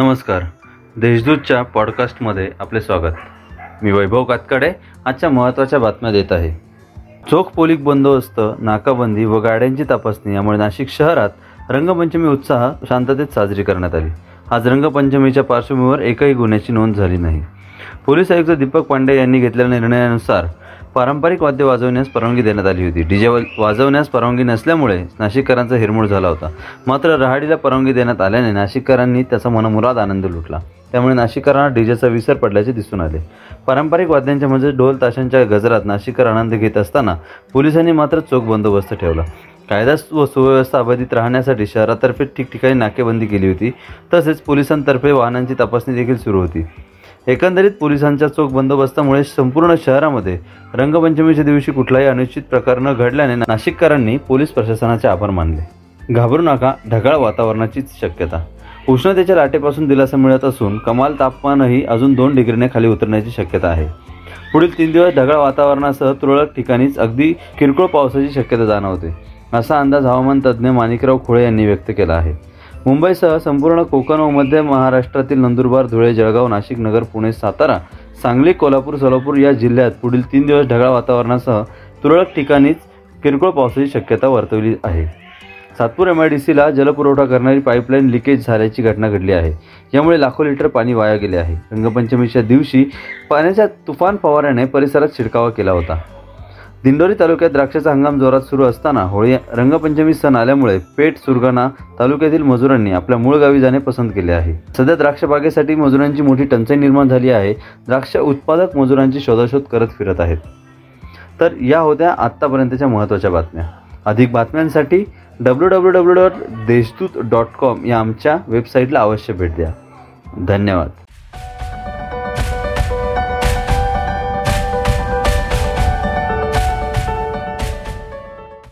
नमस्कार. देशदूतच्या पॉडकास्टमध्ये आपले स्वागत. मी वैभव कातकडे आजच्या महत्त्वाच्या बातम्या देत आहे. चोख पोलिक बंदोबस्त नाकाबंदी व गाड्यांची तपासणी यामुळे नाशिक शहरात रंगपंचमी उत्साह शांततेत साजरी करण्यात आली. आज रंगपंचमीच्या पार्श्वभूमीवर एकही गुन्ह्याची नोंद झाली नाही. पोलीस आयुक्त दीपक पांडे यांनी घेतलेल्या निर्णयानुसार पारंपरिक वाद्य वाजवण्यास परवानगी देण्यात आली होती. डीजे वाजवण्यास परवानगी नसल्यामुळे नाशिककरांचा हिरमोड झाला होता. मात्र रहाडीला परवानगी देण्यात आल्याने नाशिककरांनी त्याचा मनमुराद आनंद लुटला. त्यामुळे नाशिककरांना डीजेचा विसर पडल्याचे दिसून आले. पारंपरिक वाद्यांच्या म्हणजे ढोल ताशांच्या गजरात नाशिककर आनंद घेत असताना पोलिसांनी मात्र चोख बंदोबस्त ठेवला. कायदा व सुव्यवस्था अबाधित राहण्यासाठी शहरातर्फे ठिकठिकाणी नाकेबंदी केली होती. तसेच पोलिसांतर्फे वाहनांची तपासणी देखील सुरू होती. एकंदरीत पोलिसांच्या चोख बंदोबस्तामुळे संपूर्ण शहरामध्ये रंगपंचमीच्या दिवशी कुठलाही अनुचित प्रकार न घडल्याने नाशिककरांनी पोलीस प्रशासनाचे आभार मानले. घाबरू नका ढगाळ वातावरणाची शक्यता. उष्णतेच्या लाटेपासून दिलासा मिळत असून कमाल तापमानही अजून दोन डिग्रीने खाली उतरण्याची शक्यता आहे. पुढील तीन दिवस ढगाळ वातावरणासह तुरळक ठिकाणीच अगदी किरकोळ पावसाची शक्यता जाणवते असा अंदाज हवामान तज्ज्ञ माणिकराव खोळे यांनी व्यक्त केला आहे. मुंबईसह संपूर्ण कोकण व मध्य महाराष्ट्रातील नंदुरबार धुळे जळगाव नाशिक नगर पुणे सातारा सांगली कोल्हापूर सोलापूर या जिल्ह्यात पुढील तीन दिवस ढगाळ वातावरणासह तुरळक ठिकाणीच किरकोळ पावसाची शक्यता वर्तवली आहे. सातपूर एम आय डी सीला जलपुरवठा करणारी पाईपलाईन लिकेज झाल्याची घटना घडली आहे. यामुळे लाखो लिटर पाणी वाया गेले आहे. रंगपंचमीच्या दिवशी पाण्याच्या तुफान फवाऱ्याने परिसरात शिडकावा केला होता. दिंडोरी तालुक्यात द्राक्षाचा हंगाम जोरात सुरू असताना होळी रंगपंचमी सण आल्यामुळे पेठ सुरगाणा तालुक्यातील मजुरांनी आपल्या मूळ गावी जाणे पसंत केले आहे. सध्या द्राक्ष बागेसाठी मजुरांची मोठी टंचाई निर्माण झाली आहे. द्राक्ष उत्पादक मजुरांची शोधाशोध करत फिरत आहेत. तर या होत्या आत्तापर्यंतच्या महत्त्वाच्या बातम्या. अधिक बातम्यांसाठी W W W dot Deshdoot dot com या आमच्या वेबसाईटला अवश्य भेट द्या. धन्यवाद.